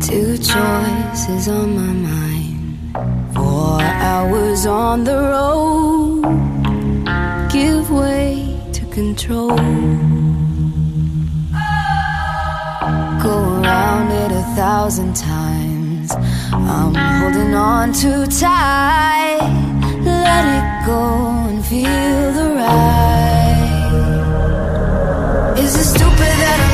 Two choices on my mind. Four hours on the road. Give way to control. Go around it a thousand times. I'm holding on too tight. Let it go and feel the ride. Is it stupid that I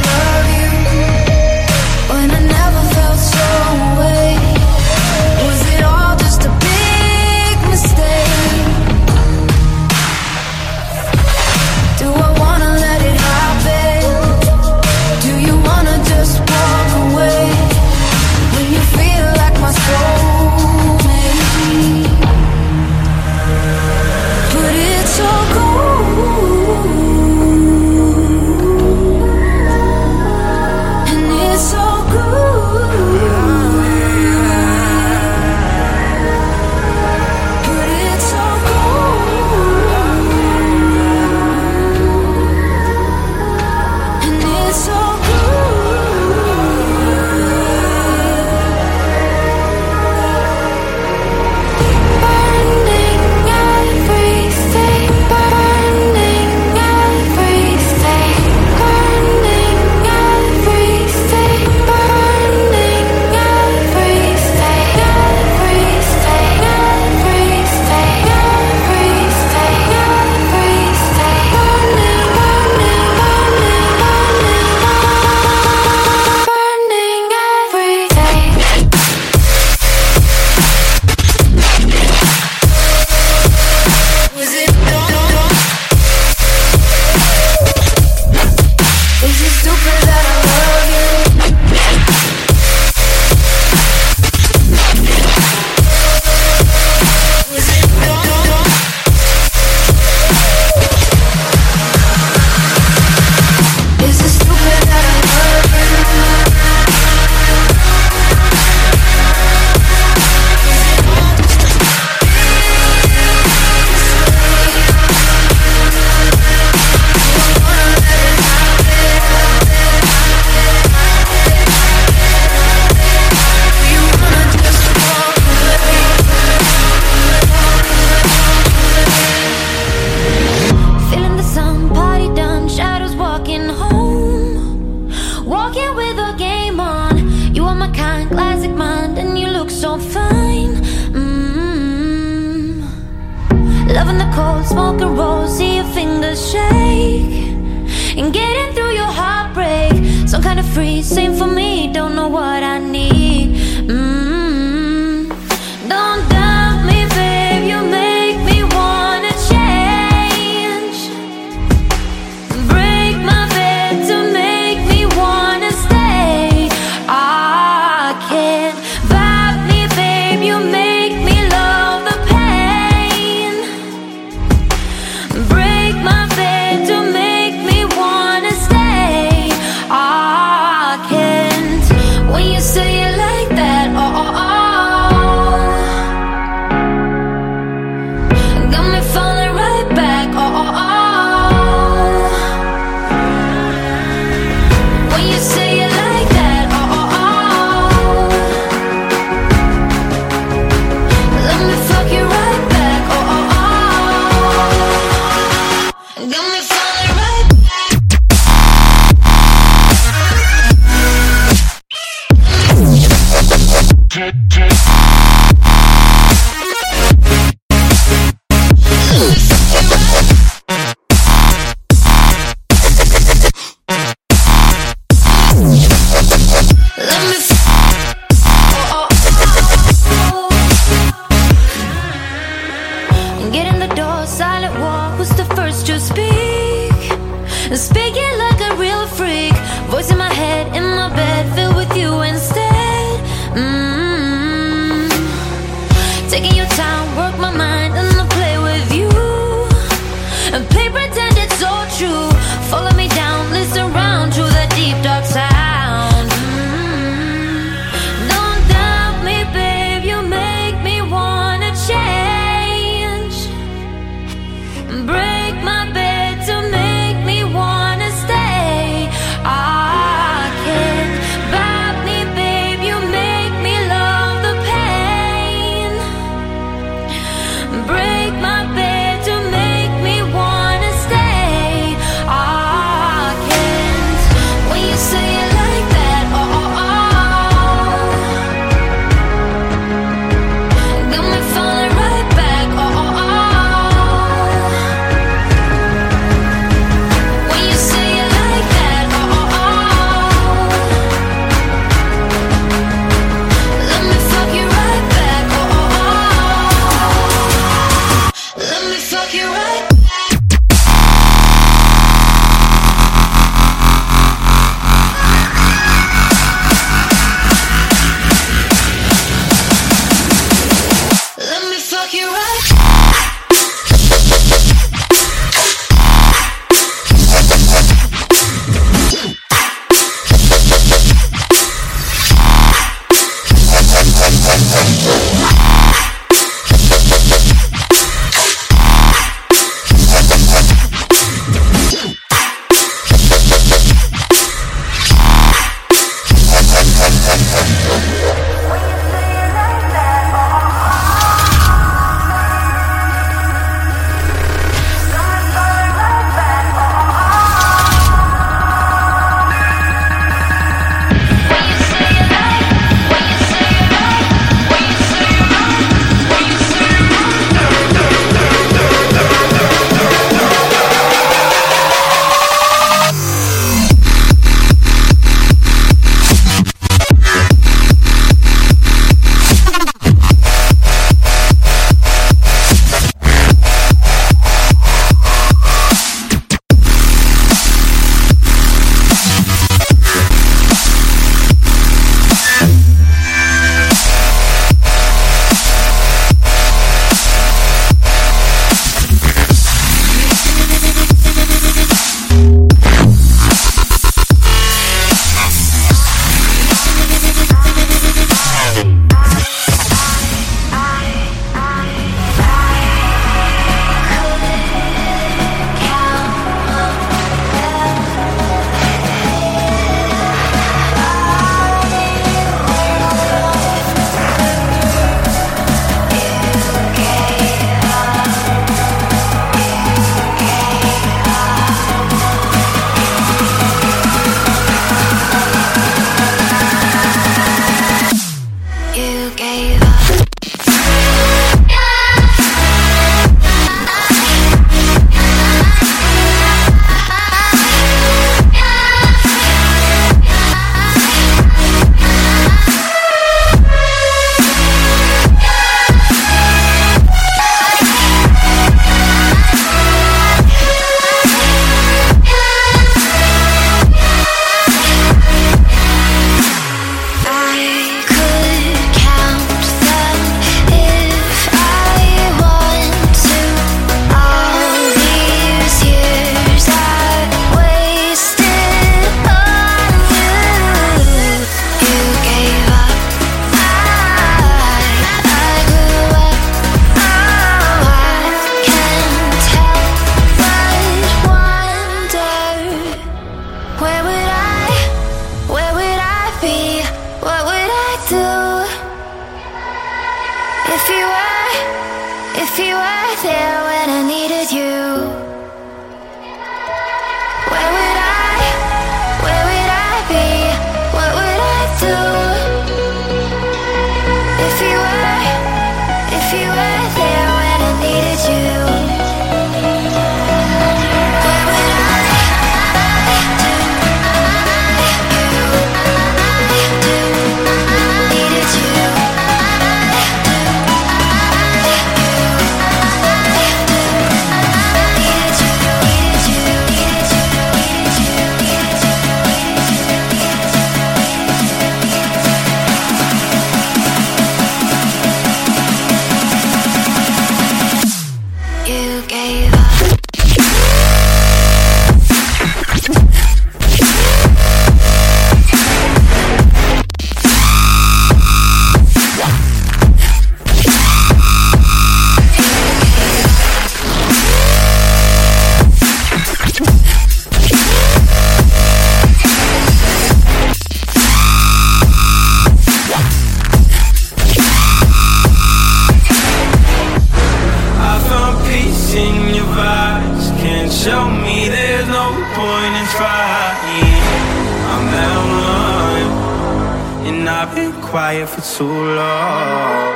quiet for too long.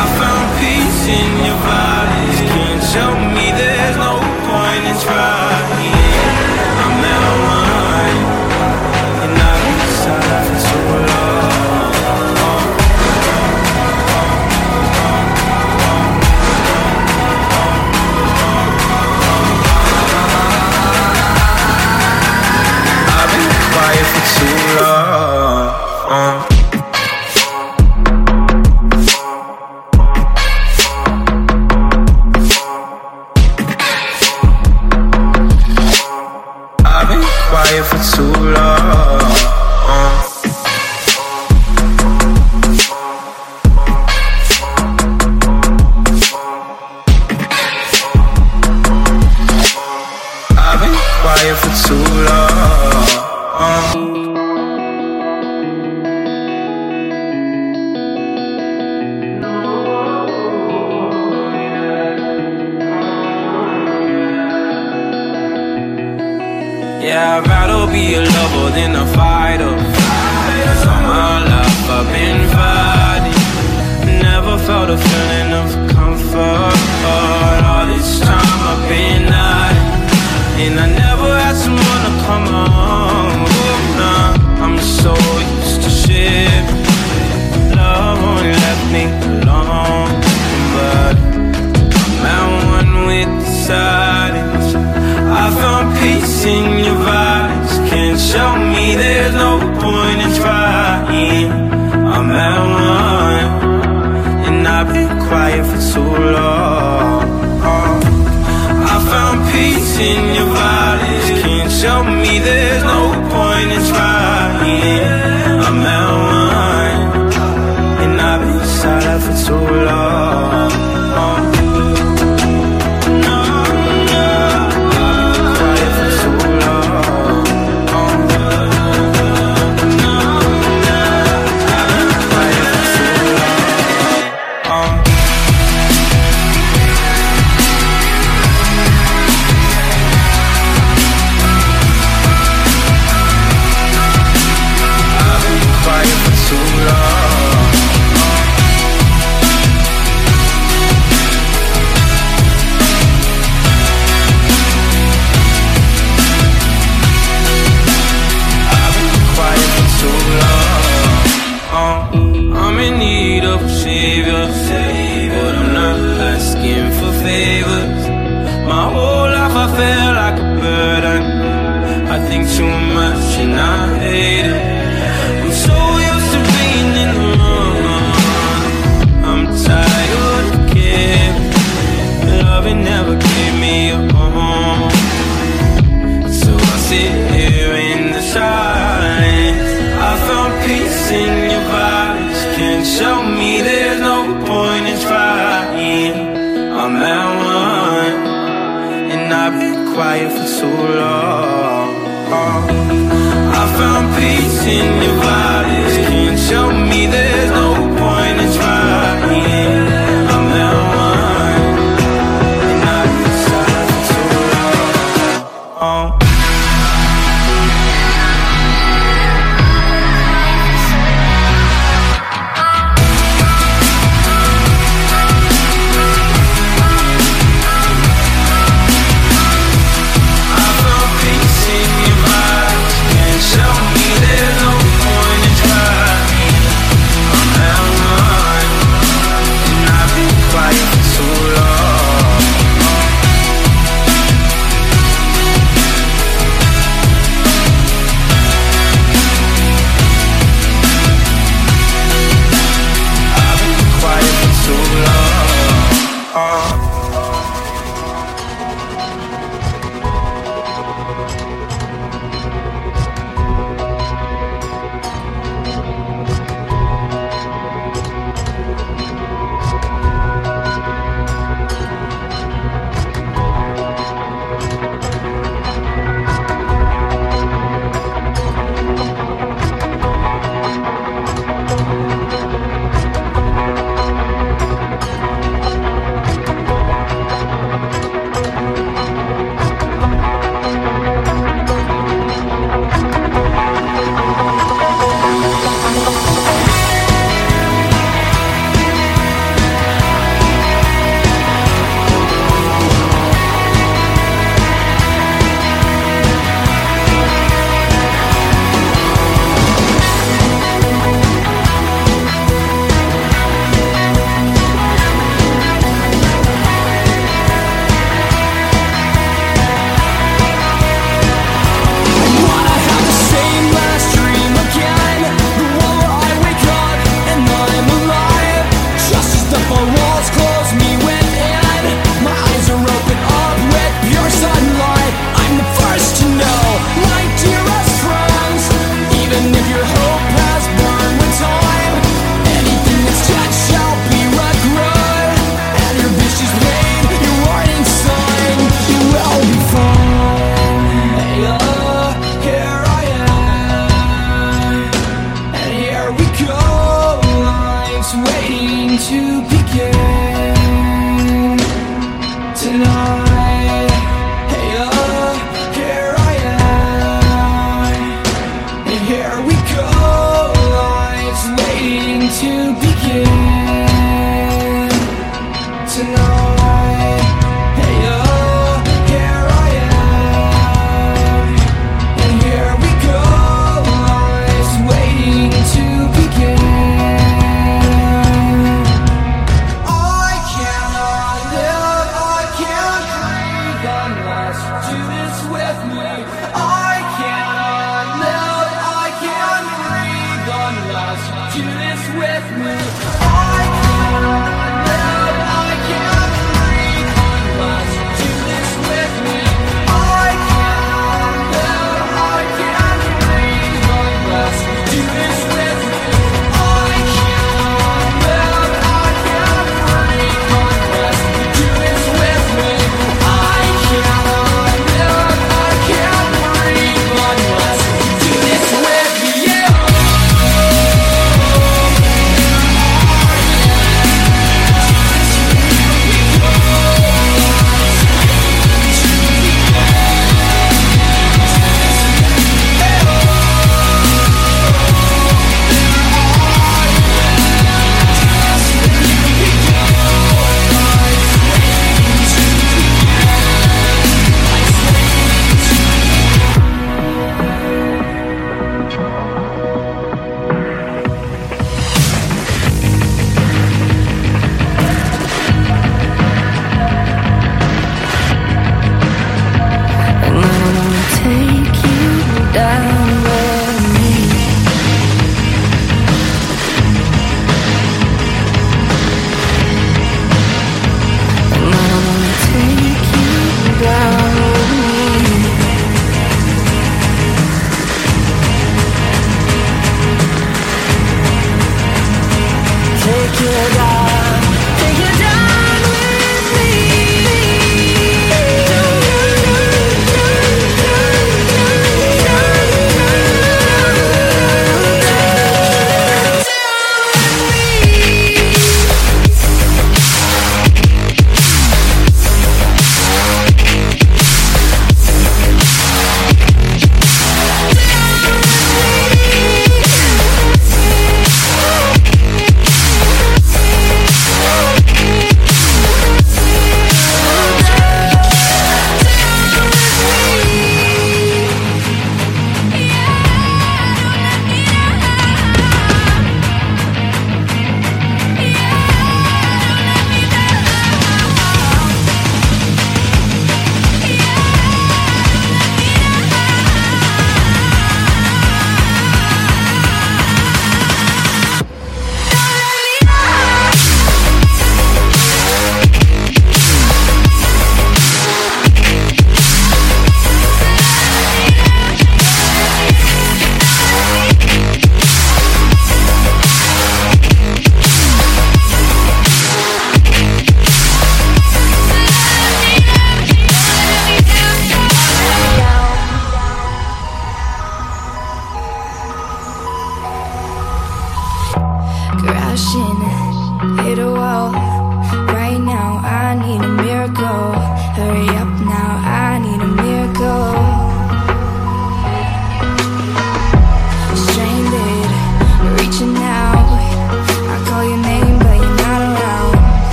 I found peace in your violence. Can't tell me there's no point in trying. I'm now mine, and I've been silent for too long. quiet for too long uh.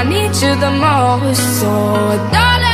I need you the most. So darling.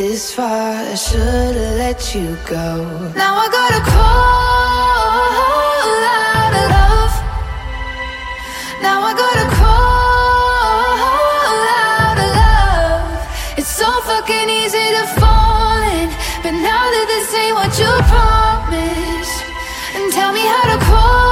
this far, I should've let you go. Now I gotta call out of love. Now I gotta call out of love. It's so fucking easy to fall in, but now that this ain't what you promised, and tell me how to call.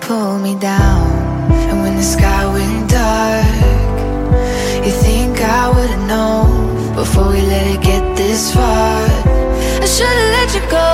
pull me down. And when the sky went dark, you think I would've known before we let it get this far? I should've let you go.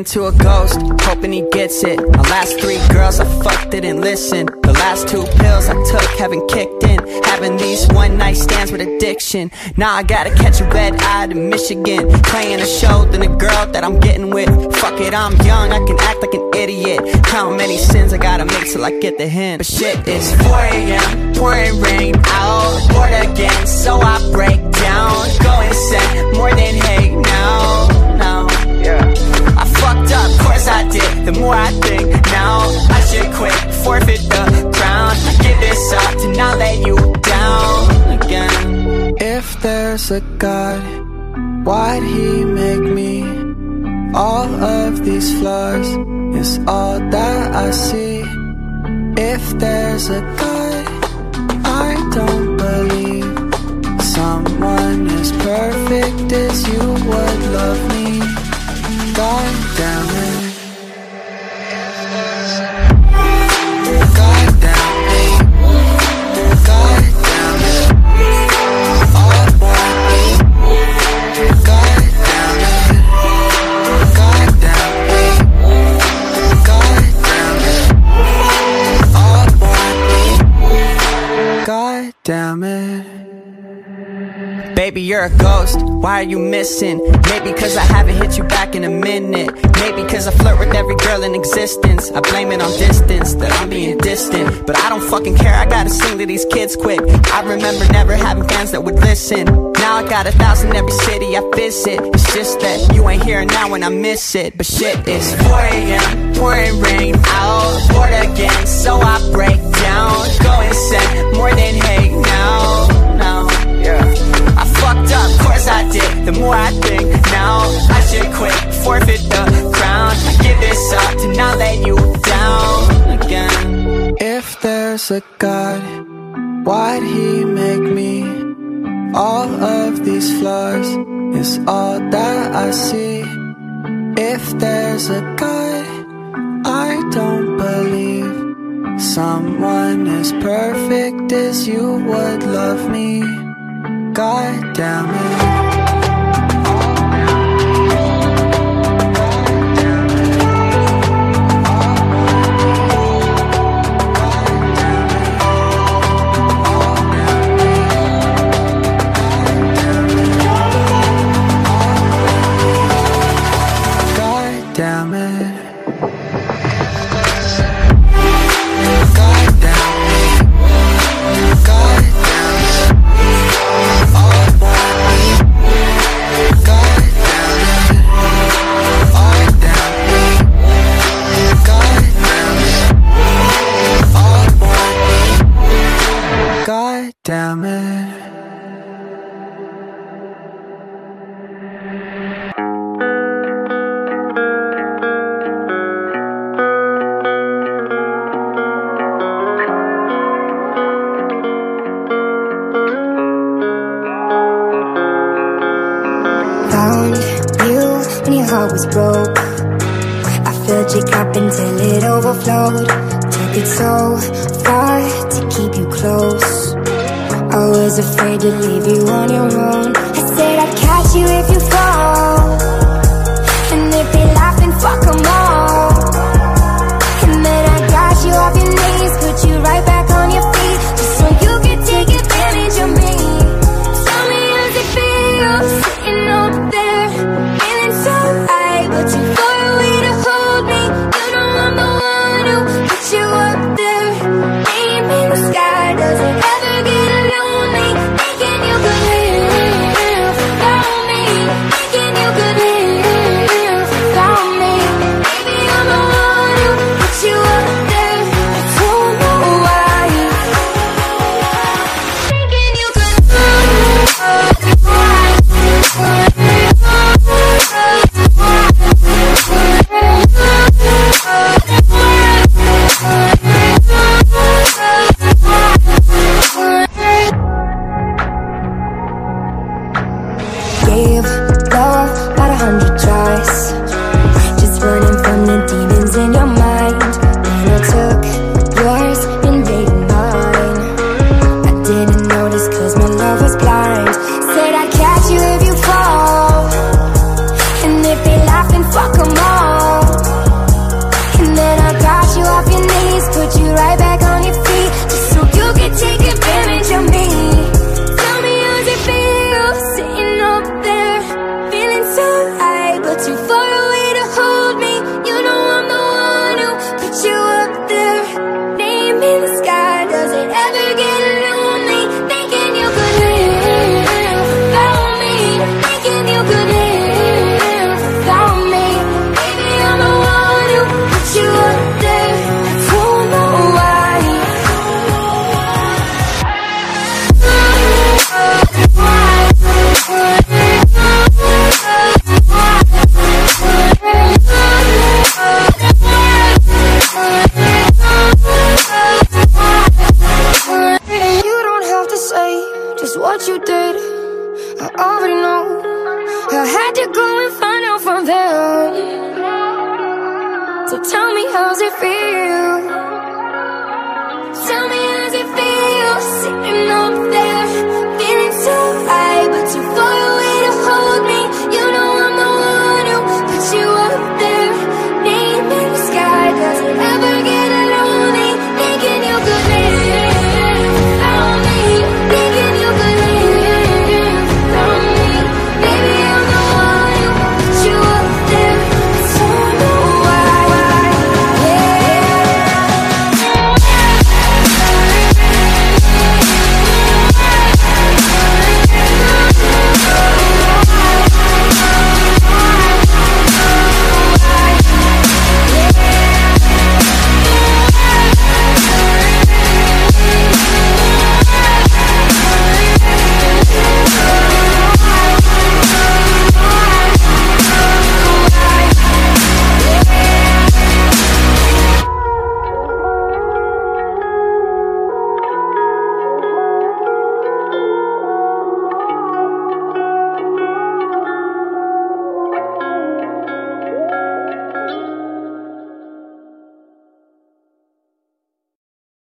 a ghost, hoping he gets it. My last three girls I fucked didn't listen. The last two pills I took haven't kicked in. Having these one night stands with addiction. Now I gotta catch a red eye to Michigan. Playing a show than a girl that I'm getting with. Fuck it, I'm young, I can act like an idiot. How many sins I gotta make till I get the hint? But shit, it's 4 a.m., pouring rain out. Bored again, so I break down. Go insane, more than hate now. Of course I did, the more I think Now I should quit, forfeit the crown. Give this up to not let you down again. If there's a God, why'd he make me? All of these flaws is all that I see. If there's a God, I don't believe Someone as perfect as you would. Ghost. Why are you missing? Maybe cause I haven't hit you back in a minute. Maybe cause I flirt with every girl in existence. I blame it on distance, that I'm being distant. But I don't fucking care, I gotta sing to these kids quick. I remember never having fans that would listen. Now I got a thousand every city I visit. It's just that you ain't here now when I miss it. But shit, it's 4 a.m., pouring rain out, bored again, so I break down. Go insane, more than hate now. Fucked up, course I did. The more I think, now I should quit, forfeit the crown. I give this up to not let you down again. If there's a God, why'd He make me? All of these flaws is all that I see. If there's a God, I don't believe someone as perfect as you would love me. God damn it. Filled your cup until it overflowed. Took it so far to keep you close. I was afraid to leave you on your own. I said I'd catch you if you